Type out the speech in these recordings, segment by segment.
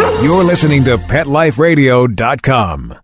You're listening to PetLifeRadio.com.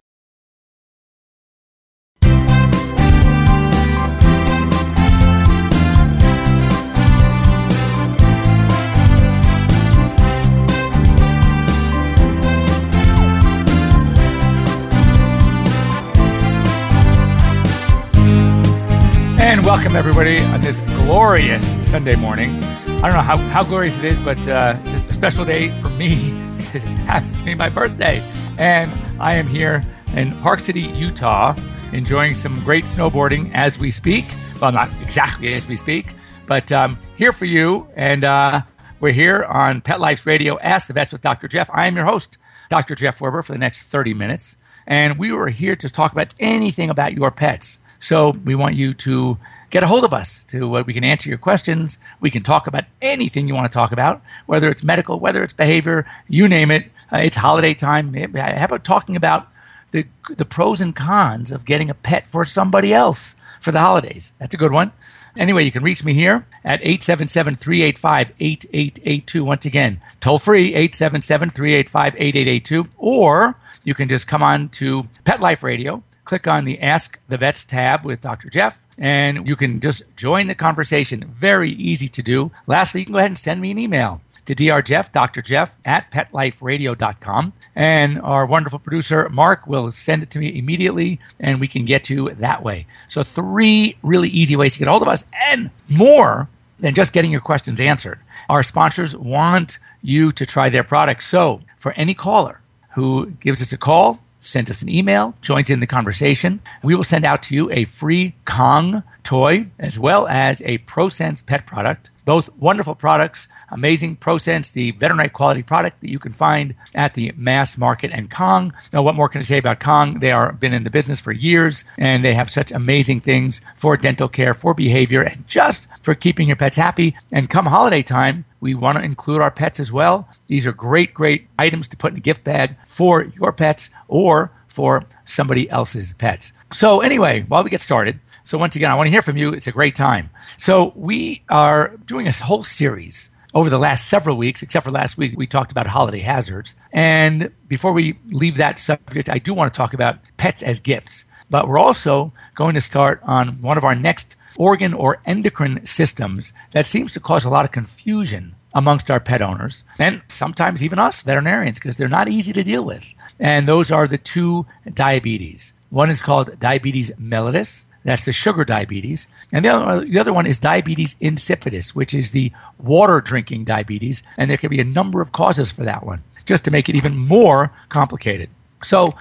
And welcome everybody on this glorious Sunday morning. I don't know how, how glorious it is, but uh, it's a special day for me it happens to be my birthday. And I am here in Park City, Utah, enjoying some great snowboarding as we speak. Well, not exactly as we speak, but um, here for you. And uh, we're here on Pet Life Radio, Ask the Vets with Dr. Jeff. I am your host, Dr. Jeff Werber, for the next 30 minutes. And we were here to talk about anything about your pets. So we want you to get a hold of us to uh, we can answer your questions. We can talk about anything you want to talk about, whether it's medical, whether it's behavior, you name it. Uh, it's holiday time. How about talking about the the pros and cons of getting a pet for somebody else for the holidays? That's a good one. Anyway, you can reach me here at 877-385-8882. Once again, toll free 877-385-8882 or you can just come on to Pet Life Radio click on the Ask the Vets tab with Dr. Jeff, and you can just join the conversation. Very easy to do. Lastly, you can go ahead and send me an email to drjeff, Dr. Jeff at petliferadio.com. And our wonderful producer, Mark, will send it to me immediately, and we can get to that way. So, three really easy ways to get hold of us, and more than just getting your questions answered. Our sponsors want you to try their products. So, for any caller who gives us a call, sends us an email, joins in the conversation. We will send out to you a free Kong toy as well as a ProSense pet product. Both wonderful products, amazing ProSense, the veterinary quality product that you can find at the mass market and Kong. Now, what more can I say about Kong? They are been in the business for years and they have such amazing things for dental care, for behavior, and just for keeping your pets happy. And come holiday time, we want to include our pets as well. These are great, great items to put in a gift bag for your pets or for somebody else's pets. So, anyway, while we get started, so once again, I want to hear from you. It's a great time. So, we are doing a whole series over the last several weeks, except for last week, we talked about holiday hazards. And before we leave that subject, I do want to talk about pets as gifts. But we're also going to start on one of our next organ or endocrine systems that seems to cause a lot of confusion amongst our pet owners and sometimes even us veterinarians because they're not easy to deal with. And those are the two diabetes. One is called diabetes mellitus. That's the sugar diabetes. And the other, the other one is diabetes insipidus, which is the water drinking diabetes. And there can be a number of causes for that one, just to make it even more complicated. So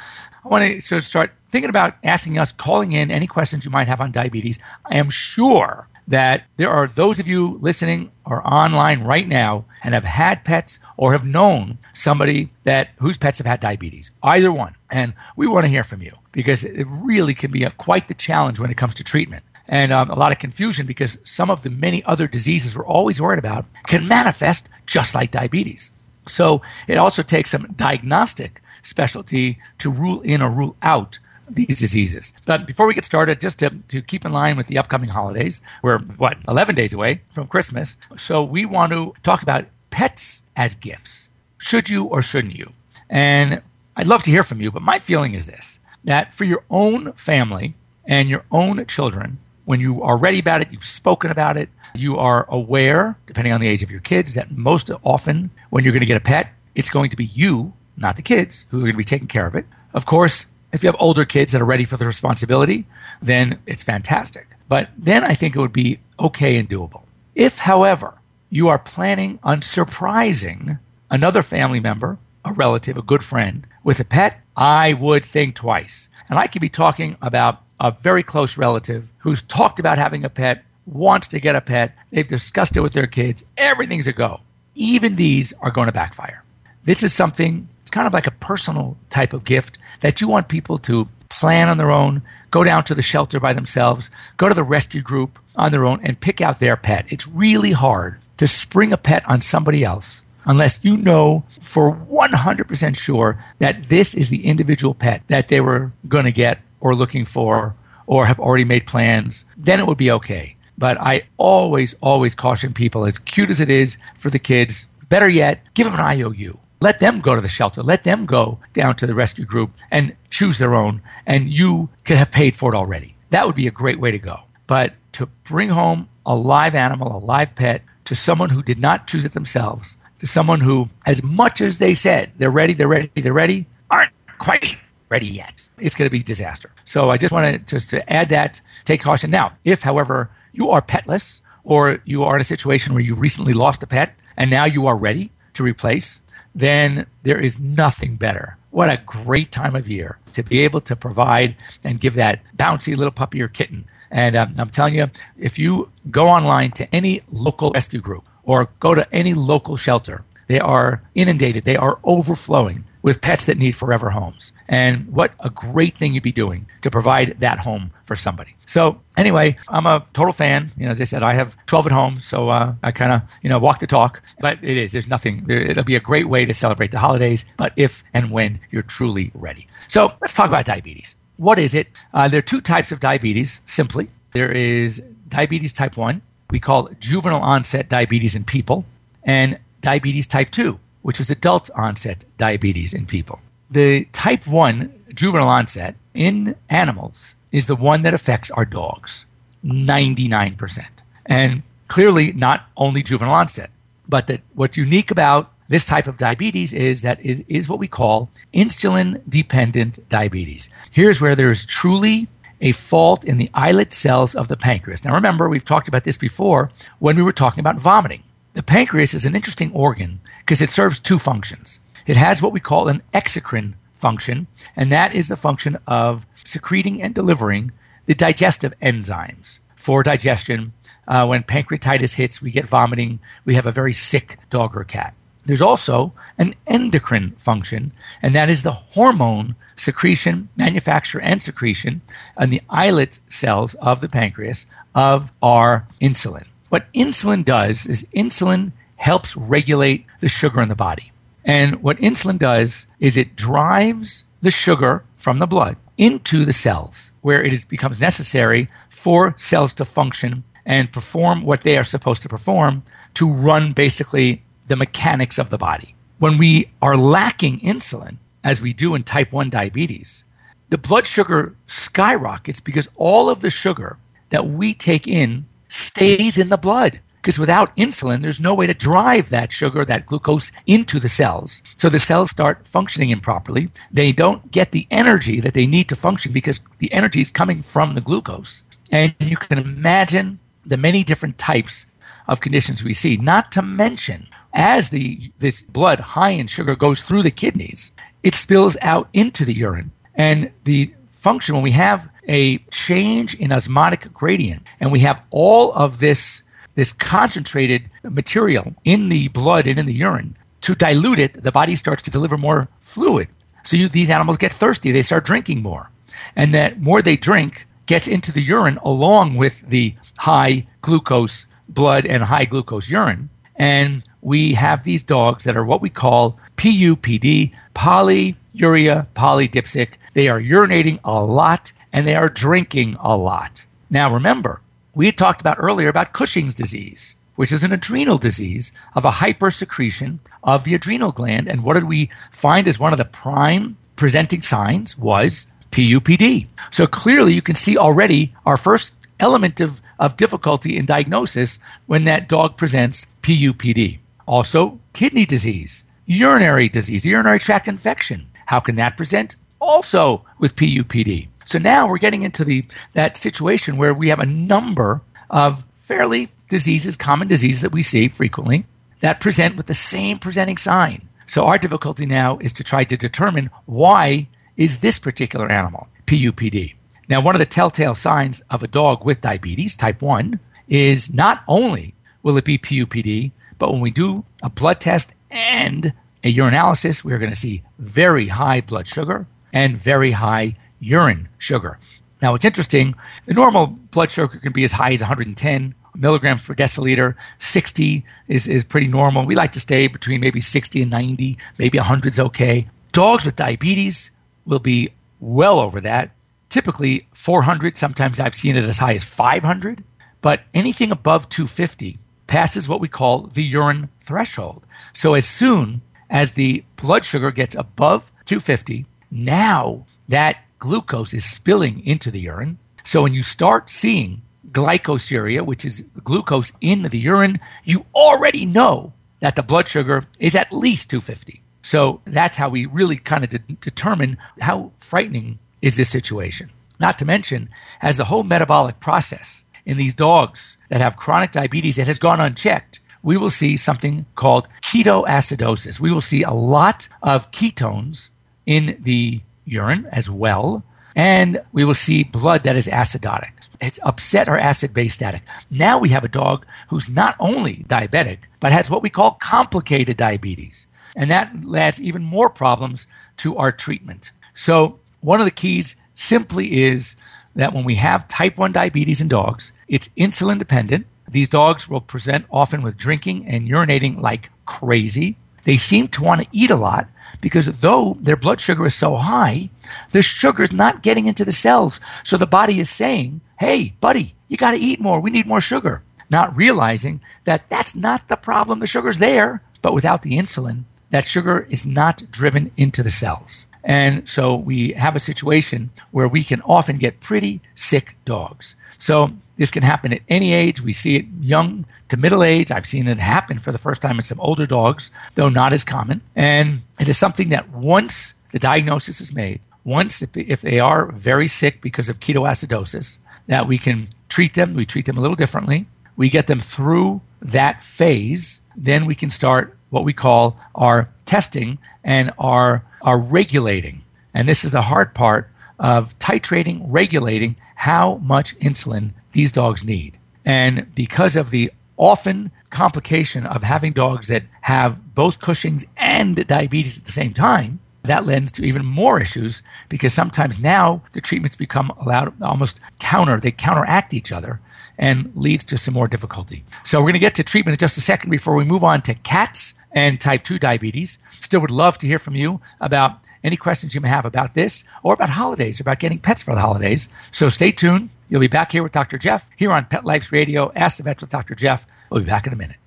I want to sort of start thinking about asking us, calling in any questions you might have on diabetes. I am sure that there are those of you listening or online right now and have had pets or have known somebody that whose pets have had diabetes either one. And we want to hear from you because it really can be a, quite the challenge when it comes to treatment. And um, a lot of confusion because some of the many other diseases we're always worried about can manifest just like diabetes. So it also takes some diagnostic specialty to rule in or rule out these diseases. But before we get started, just to, to keep in line with the upcoming holidays, we're what, 11 days away from Christmas. So we want to talk about pets as gifts. Should you or shouldn't you? And I'd love to hear from you, but my feeling is this that for your own family and your own children, when you are ready about it, you've spoken about it, you are aware, depending on the age of your kids, that most often when you're going to get a pet, it's going to be you, not the kids, who are going to be taking care of it. Of course, if you have older kids that are ready for the responsibility, then it's fantastic. But then I think it would be okay and doable. If, however, you are planning on surprising another family member, a relative, a good friend with a pet, I would think twice. And I could be talking about a very close relative who's talked about having a pet, wants to get a pet, they've discussed it with their kids, everything's a go. Even these are going to backfire. This is something, it's kind of like a personal type of gift that you want people to plan on their own, go down to the shelter by themselves, go to the rescue group on their own, and pick out their pet. It's really hard to spring a pet on somebody else unless you know for 100% sure that this is the individual pet that they were going to get or looking for or have already made plans, then it would be okay. But I always, always caution people, as cute as it is for the kids, better yet, give them an IOU let them go to the shelter. Let them go down to the rescue group and choose their own, and you could have paid for it already. That would be a great way to go. But to bring home a live animal, a live pet, to someone who did not choose it themselves, to someone who, as much as they said they're ready, they're ready, they're ready, aren't quite ready yet. It's going to be disaster. So I just wanted just to add that, take caution. Now, if, however, you are petless or you are in a situation where you recently lost a pet and now you are ready to replace, then there is nothing better. What a great time of year to be able to provide and give that bouncy little puppy or kitten. And um, I'm telling you, if you go online to any local rescue group or go to any local shelter, they are inundated, they are overflowing with pets that need forever homes. And what a great thing you'd be doing to provide that home for somebody. So anyway, I'm a total fan. You know, as I said, I have 12 at home, so uh, I kind of you know walk the talk. But it is there's nothing. It'll be a great way to celebrate the holidays. But if and when you're truly ready. So let's talk about diabetes. What is it? Uh, there are two types of diabetes. Simply, there is diabetes type one. We call juvenile onset diabetes in people, and diabetes type 2, which is adult onset diabetes in people. The type 1 juvenile onset in animals is the one that affects our dogs 99%. And clearly not only juvenile onset, but that what's unique about this type of diabetes is that it is what we call insulin dependent diabetes. Here's where there is truly a fault in the islet cells of the pancreas. Now, remember, we've talked about this before when we were talking about vomiting. The pancreas is an interesting organ because it serves two functions. It has what we call an exocrine function, and that is the function of secreting and delivering the digestive enzymes for digestion. Uh, when pancreatitis hits, we get vomiting. We have a very sick dog or cat. There's also an endocrine function, and that is the hormone secretion, manufacture, and secretion on the islet cells of the pancreas of our insulin. What insulin does is insulin helps regulate the sugar in the body. And what insulin does is it drives the sugar from the blood into the cells where it is, becomes necessary for cells to function and perform what they are supposed to perform to run basically the mechanics of the body. When we are lacking insulin, as we do in type 1 diabetes, the blood sugar skyrockets because all of the sugar that we take in stays in the blood. Because without insulin, there's no way to drive that sugar, that glucose into the cells. So the cells start functioning improperly. They don't get the energy that they need to function because the energy is coming from the glucose. And you can imagine the many different types of conditions we see, not to mention as the this blood high in sugar goes through the kidneys, it spills out into the urine. And the function when we have a change in osmotic gradient. And we have all of this this concentrated material in the blood and in the urine. To dilute it the body starts to deliver more fluid. So you, these animals get thirsty. They start drinking more. And that more they drink gets into the urine along with the high glucose blood and high glucose urine. And we have these dogs that are what we call PUPD, polyuria polydipsic. They are urinating a lot and they are drinking a lot. Now, remember, we had talked about earlier about Cushing's disease, which is an adrenal disease of a hypersecretion of the adrenal gland. And what did we find as one of the prime presenting signs was PUPD. So clearly, you can see already our first element of, of difficulty in diagnosis when that dog presents PUPD. Also, kidney disease, urinary disease, urinary tract infection. How can that present? Also with PUPD. So now we're getting into the that situation where we have a number of fairly diseases, common diseases that we see frequently that present with the same presenting sign. So our difficulty now is to try to determine why is this particular animal PUPD. Now, one of the telltale signs of a dog with diabetes type 1 is not only will it be PUPD, but when we do a blood test and a urinalysis, we're going to see very high blood sugar and very high urine sugar. Now, it's interesting. The normal blood sugar can be as high as 110 milligrams per deciliter. 60 is, is pretty normal. We like to stay between maybe 60 and 90, maybe 100 is okay. Dogs with diabetes will be well over that, typically 400. Sometimes I've seen it as high as 500. But anything above 250 passes what we call the urine threshold. So as soon as the blood sugar gets above 250, now that glucose is spilling into the urine. So when you start seeing glycosuria, which is glucose in the urine, you already know that the blood sugar is at least 250. So that's how we really kind of de- determine how frightening is this situation. Not to mention, as the whole metabolic process in these dogs that have chronic diabetes that has gone unchecked, we will see something called ketoacidosis. We will see a lot of ketones in the urine as well, and we will see blood that is acidotic. It's upset our acid base static. Now we have a dog who's not only diabetic, but has what we call complicated diabetes. And that adds even more problems to our treatment. So, one of the keys simply is that when we have type 1 diabetes in dogs, it's insulin dependent. These dogs will present often with drinking and urinating like crazy. They seem to want to eat a lot because though their blood sugar is so high, the sugar is not getting into the cells. So the body is saying, hey, buddy, you got to eat more. We need more sugar. Not realizing that that's not the problem. The sugar's there, but without the insulin, that sugar is not driven into the cells. And so we have a situation where we can often get pretty sick dogs. So this can happen at any age. We see it young to middle age. I've seen it happen for the first time in some older dogs, though not as common. And it is something that once the diagnosis is made, once if, they are very sick because of ketoacidosis, that we can treat them. We treat them a little differently. We get them through that phase. Then we can start what we call our testing and our, our regulating. And this is the hard part of titrating, regulating how much insulin these dogs need. And because of the often complication of having dogs that have both Cushing's and diabetes at the same time, that lends to even more issues because sometimes now the treatments become allowed almost counter, they counteract each other and leads to some more difficulty. So we're going to get to treatment in just a second before we move on to cats and type 2 diabetes. Still would love to hear from you about any questions you may have about this or about holidays, about getting pets for the holidays. So stay tuned. You'll be back here with Dr. Jeff here on Pet Life's Radio. Ask the Vets with Dr. Jeff. We'll be back in a minute.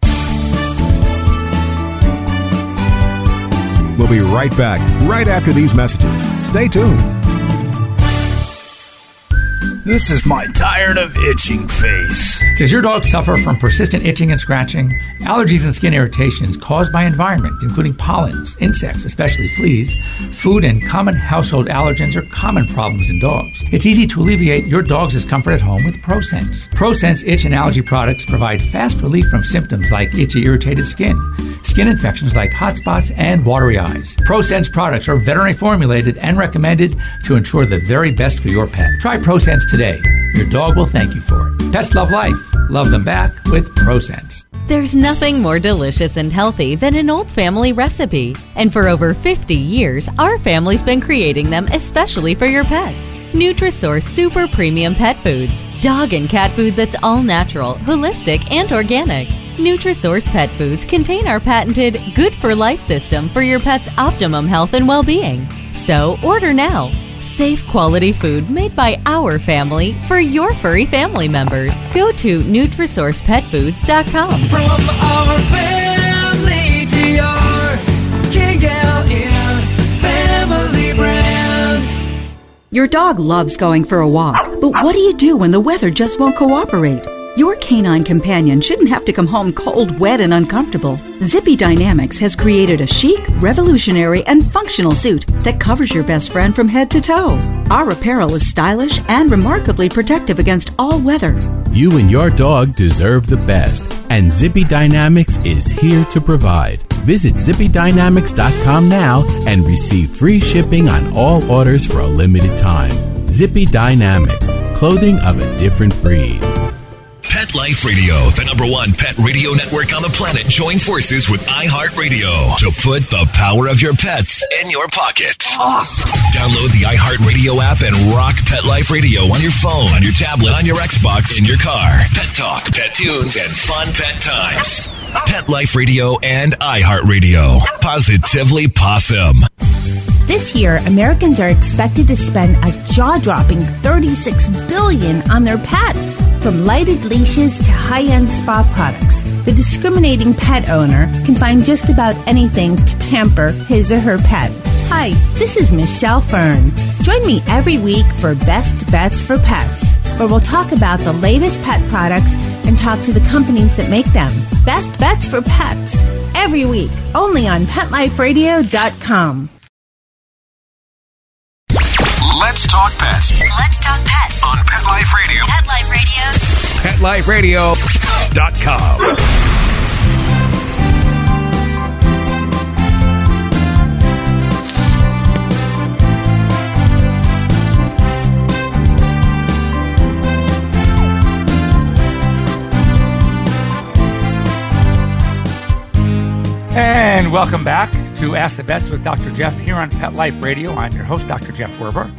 We'll be right back right after these messages. Stay tuned. This is my tired of itching face. Does your dog suffer from persistent itching and scratching, allergies and skin irritations caused by environment, including pollens, insects, especially fleas, food, and common household allergens are common problems in dogs? It's easy to alleviate your dog's discomfort at home with ProSense. ProSense itch and allergy products provide fast relief from symptoms like itchy, irritated skin, skin infections like hot spots, and watery eyes. ProSense products are veterinary formulated and recommended to ensure the very best for your pet. Try ProSense today today. Your dog will thank you for it. Pets love life. Love them back with ProSense. There's nothing more delicious and healthy than an old family recipe. And for over 50 years, our family's been creating them especially for your pets. Nutrisource Super Premium Pet Foods. Dog and cat food that's all natural, holistic, and organic. Nutrisource Pet Foods contain our patented Good for Life system for your pet's optimum health and well being. So order now safe quality food made by our family for your furry family members. Go to NutrisourcePetFoods.com. From our family to yours, KLN Family Brands. Your dog loves going for a walk, but what do you do when the weather just won't cooperate? Your canine companion shouldn't have to come home cold, wet, and uncomfortable. Zippy Dynamics has created a chic, revolutionary, and functional suit that covers your best friend from head to toe. Our apparel is stylish and remarkably protective against all weather. You and your dog deserve the best, and Zippy Dynamics is here to provide. Visit zippydynamics.com now and receive free shipping on all orders for a limited time. Zippy Dynamics, clothing of a different breed. Pet Life Radio, the number one pet radio network on the planet, joins forces with iHeartRadio to put the power of your pets in your pocket. Awesome. Download the iHeartRadio app and rock Pet Life Radio on your phone, on your tablet, on your Xbox, in your car. Pet talk, pet tunes, and fun pet times. Pet Life Radio and iHeartRadio. Positively possum. This year, Americans are expected to spend a jaw-dropping 36 billion on their pets. From lighted leashes to high-end spa products, the discriminating pet owner can find just about anything to pamper his or her pet. Hi, this is Michelle Fern. Join me every week for Best Bets for Pets, where we'll talk about the latest pet products and talk to the companies that make them. Best Bets for Pets, every week, only on PetLifeRadio.com. Let's talk pets Let's talk pets on Pet Life Radio. Pet Life Radio. PetLifeRadio.com. And welcome back to Ask the Vets with Dr. Jeff here on Pet Life Radio. I'm your host, Dr. Jeff Werber,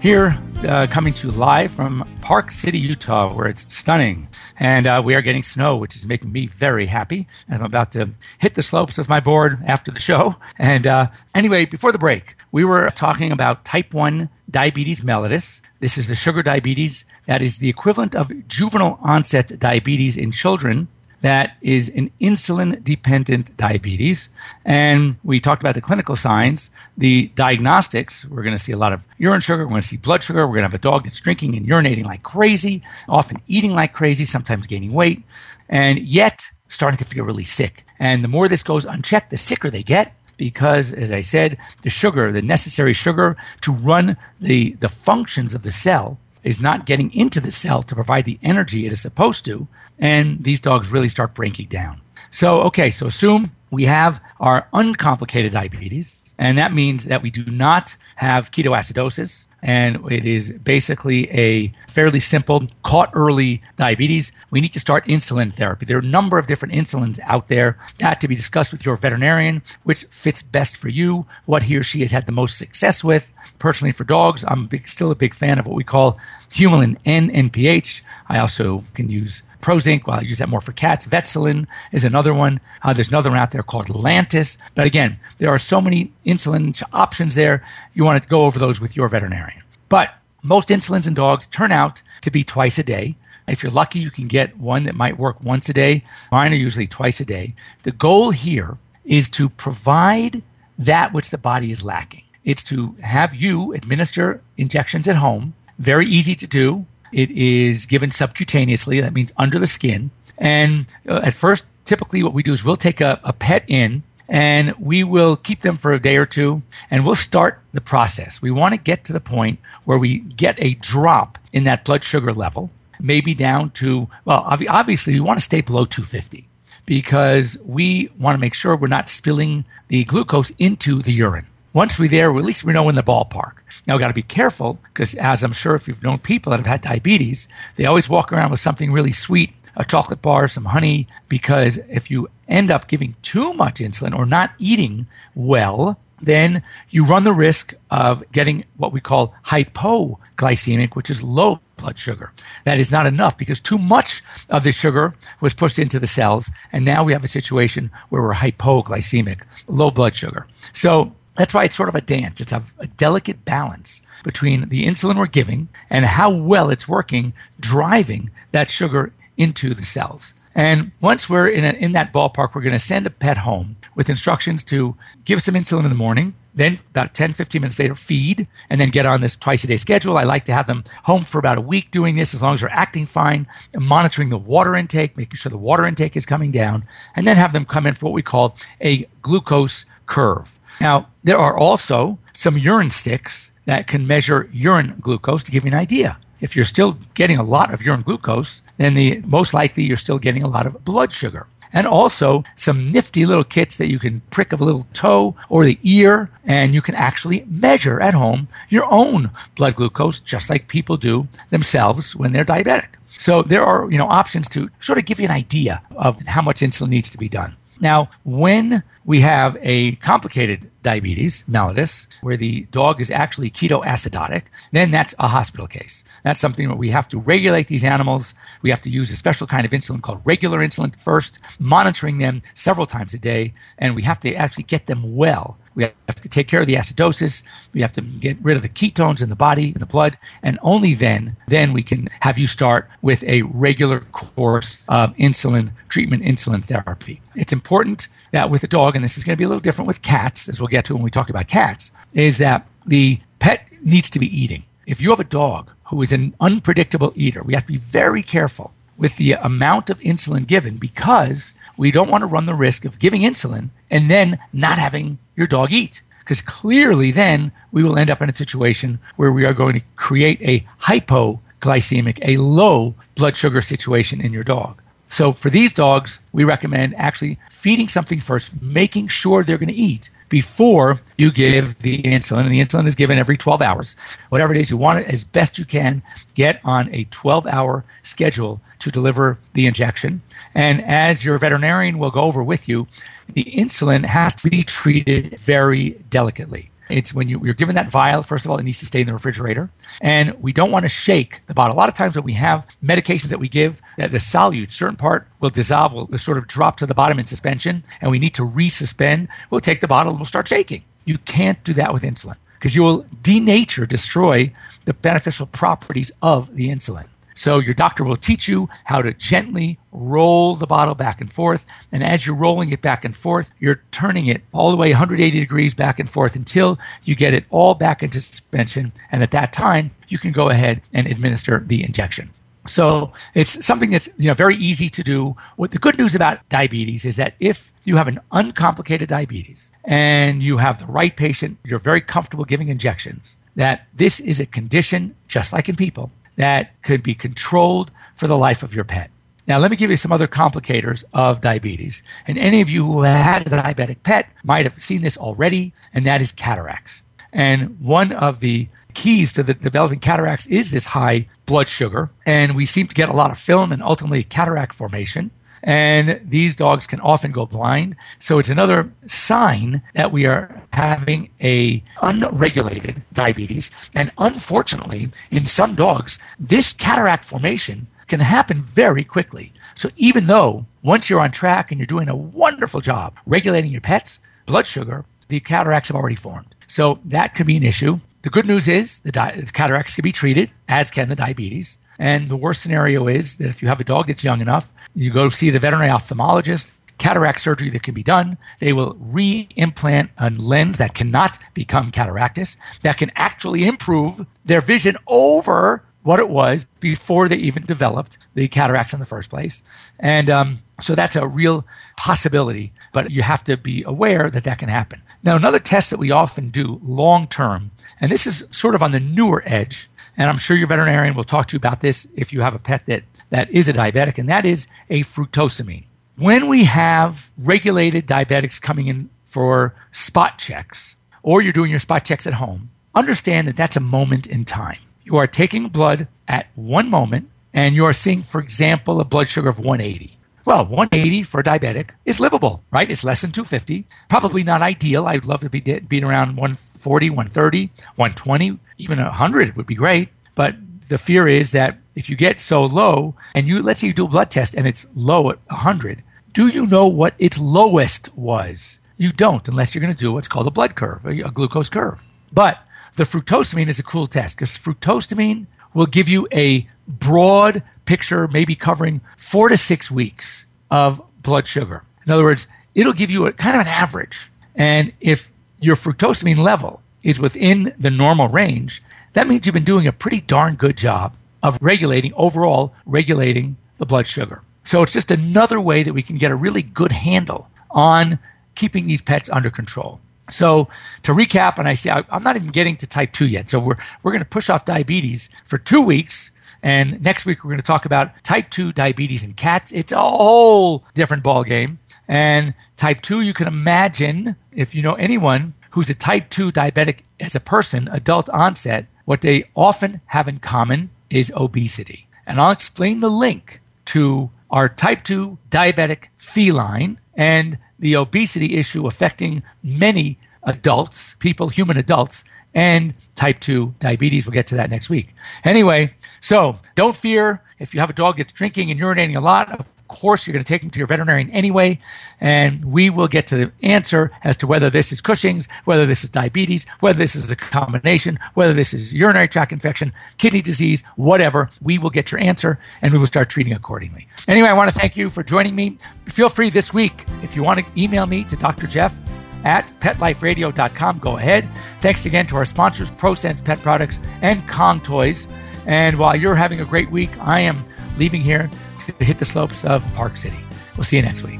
here uh, coming to you live from Park City, Utah, where it's stunning. And uh, we are getting snow, which is making me very happy. I'm about to hit the slopes with my board after the show. And uh, anyway, before the break, we were talking about type 1 diabetes mellitus. This is the sugar diabetes that is the equivalent of juvenile onset diabetes in children that is an insulin dependent diabetes. And we talked about the clinical signs, the diagnostics. We're going to see a lot of urine sugar. We're going to see blood sugar. We're going to have a dog that's drinking and urinating like crazy, often eating like crazy, sometimes gaining weight, and yet starting to feel really sick. And the more this goes unchecked, the sicker they get. Because, as I said, the sugar, the necessary sugar to run the, the functions of the cell, is not getting into the cell to provide the energy it is supposed to, and these dogs really start breaking down. So, okay, so assume we have our uncomplicated diabetes, and that means that we do not have ketoacidosis, and it is basically a fairly simple, caught early diabetes. We need to start insulin therapy. There are a number of different insulins out there that to be discussed with your veterinarian, which fits best for you, what he or she has had the most success with. Personally, for dogs, I'm big, still a big fan of what we call Humulin N NPH. I also can use Prozinc. Well, I use that more for cats. Vetsulin is another one. Uh, there's another one out there called Lantus. But again, there are so many insulin options there. You want to go over those with your veterinarian. But most insulins in dogs turn out to be twice a day. If you're lucky, you can get one that might work once a day. Mine are usually twice a day. The goal here is to provide that which the body is lacking. It's to have you administer injections at home. Very easy to do. It is given subcutaneously. That means under the skin. And uh, at first, typically what we do is we'll take a, a pet in and we will keep them for a day or two and we'll start the process. We want to get to the point where we get a drop in that blood sugar level, maybe down to, well, obvi- obviously, we want to stay below 250 because we want to make sure we're not spilling the glucose into the urine. Once we're there, at least we know in the ballpark. Now, we've got to be careful because, as I'm sure if you've known people that have had diabetes, they always walk around with something really sweet, a chocolate bar, some honey, because if you end up giving too much insulin or not eating well, then you run the risk of getting what we call hypoglycemic, which is low blood sugar. That is not enough because too much of the sugar was pushed into the cells. And now we have a situation where we're hypoglycemic, low blood sugar. So that's why it's sort of a dance. It's a, a, delicate balance between the insulin we're giving and how well it's working, driving that sugar into the cells. And once we're in, a, in that ballpark, we're going to send a pet home with instructions to give some insulin in the morning, then about 10, 15 minutes later, feed, and then get on this twice a day schedule. I like to have them home for about a week doing this as long as they're acting fine, monitoring the water intake, making sure the water intake is coming down, and then have them come in for what we call a glucose curve. Now, there are also some urine sticks that can measure urine glucose to give you an idea. If you're still getting a lot of urine glucose, then the most likely you're still getting a lot of blood sugar. And also some nifty little kits that you can prick of a little toe or the ear, and you can actually measure at home your own blood glucose, just like people do themselves when they're diabetic. So there are, you know, options to sort of give you an idea of how much insulin needs to be done. Now, when we have a complicated diabetes, mellitus, where the dog is actually ketoacidotic, then that's a hospital case. That's something where we have to regulate these animals. We have to use a special kind of insulin called regular insulin first, monitoring them several times a day, and we have to actually get them well We have to take care of the acidosis. We have to get rid of the ketones in the body, in the blood, and only then, then we can have you start with a regular course of insulin treatment, insulin therapy. It's important that with a dog, and this is going to be a little different with cats, as we'll get to when we talk about cats, is that the pet needs to be eating. If you have a dog who is an unpredictable eater, we have to be very careful with the amount of insulin given because we don't want to run the risk of giving insulin and then not having your dog eat. Because clearly, then we will end up in a situation where we are going to create a hypoglycemic, a low blood sugar situation in your dog. So, for these dogs, we recommend actually feeding something first, making sure they're going to eat before you give the insulin. And the insulin is given every 12 hours. Whatever it is, you want it as best you can. Get on a 12 hour schedule to deliver the injection. And as your veterinarian will go over with you, the insulin has to be treated very delicately. It's when you, are given that vial, first of all, it needs to stay in the refrigerator. And we don't want to shake the bottle. A lot of times when we have medications that we give, that the solute, certain part will dissolve, will, will sort of drop to the bottom in suspension, and we need to resuspend. We'll take the bottle and we'll start shaking. You can't do that with insulin because you will denature, destroy the beneficial properties of the insulin. So your doctor will teach you how to gently roll the bottle back and forth. And as you're rolling it back and forth, you're turning it all the way 180 degrees back and forth until you get it all back into suspension. And at that time, you can go ahead and administer the injection. So it's something that's you know very easy to do. What the good news about diabetes is that if you have an uncomplicated diabetes and you have the right patient, you're very comfortable giving injections, that this is a condition just like in people that could be controlled for the life of your pet. Now, let me give you some other complicators of diabetes. And any of you who had a diabetic pet might have seen this already, and that is cataracts. And one of the keys to the developing cataracts is this high blood sugar. And we seem to get a lot of film and ultimately cataract formation and these dogs can often go blind. So it's another sign that we are having a unregulated diabetes. And unfortunately, in some dogs, this cataract formation can happen very quickly. So even though once you're on track and you're doing a wonderful job regulating your pet's blood sugar, the cataracts have already formed. So that could be an issue. The good news is the, di- the cataracts can be treated, as can the diabetes. And the worst scenario is that if you have a dog that's young enough, you go see the veterinary ophthalmologist, cataract surgery that can be done. They will re implant a lens that cannot become cataractous, that can actually improve their vision over what it was before they even developed the cataracts in the first place. And um, so that's a real possibility, but you have to be aware that that can happen. Now, another test that we often do long term, and this is sort of on the newer edge, and I'm sure your veterinarian will talk to you about this if you have a pet that, that is a diabetic, and that is a fructosamine. When we have regulated diabetics coming in for spot checks, or you're doing your spot checks at home, understand that that's a moment in time. You are taking blood at one moment, and you are seeing, for example, a blood sugar of 180. Well, 180 for a diabetic is livable, right? It's less than 250. Probably not ideal. I'd love to be being around 140, 130, 120, even 100 would be great. But the fear is that if you get so low and you, let's say you do a blood test and it's low at 100, do you know what its lowest was? You don't unless you're going to do what's called a blood curve, a, a glucose curve. But the fructosamine is a cool test because fructosamine will give you a broad picture, maybe covering four to six weeks of blood sugar. In other words, it'll give you a kind of an average. And if your fructosamine level is within the normal range, that means you've been doing a pretty darn good job of regulating, overall, regulating the blood sugar. So it's just another way that we can get a really good handle on keeping these pets under control. So to recap, and I say I'm not even getting to type 2 yet. So we're, we're going to push off diabetes for two weeks and next week we're going to talk about type 2 diabetes in cats. It's a whole different ball game. And type 2, you can imagine if you know anyone who's a type 2 diabetic as a person, adult onset, what they often have in common is obesity. And I'll explain the link to our type 2 diabetic feline and the obesity issue affecting many adults, people, human adults, and type 2 diabetes. We'll get to that next week. Anyway, so don't fear if you have a dog that's drinking and urinating a lot. Of course, you're going to take them to your veterinarian anyway, and we will get to the answer as to whether this is Cushing's, whether this is diabetes, whether this is a combination, whether this is urinary tract infection, kidney disease, whatever. We will get your answer and we will start treating accordingly. Anyway, I want to thank you for joining me. Feel free this week, if you want to email me to Dr. Jeff at petliferadio.com, go ahead. Thanks again to our sponsors, ProSense Pet Products and Kong Toys. And while you're having a great week, I am leaving here to hit the slopes of Park City. We'll see you next week.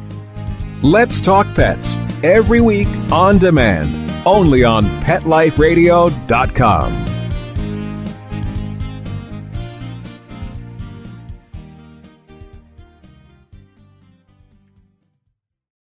Let's Talk Pets every week on demand, only on PetLifeRadio.com.